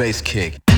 bass kick.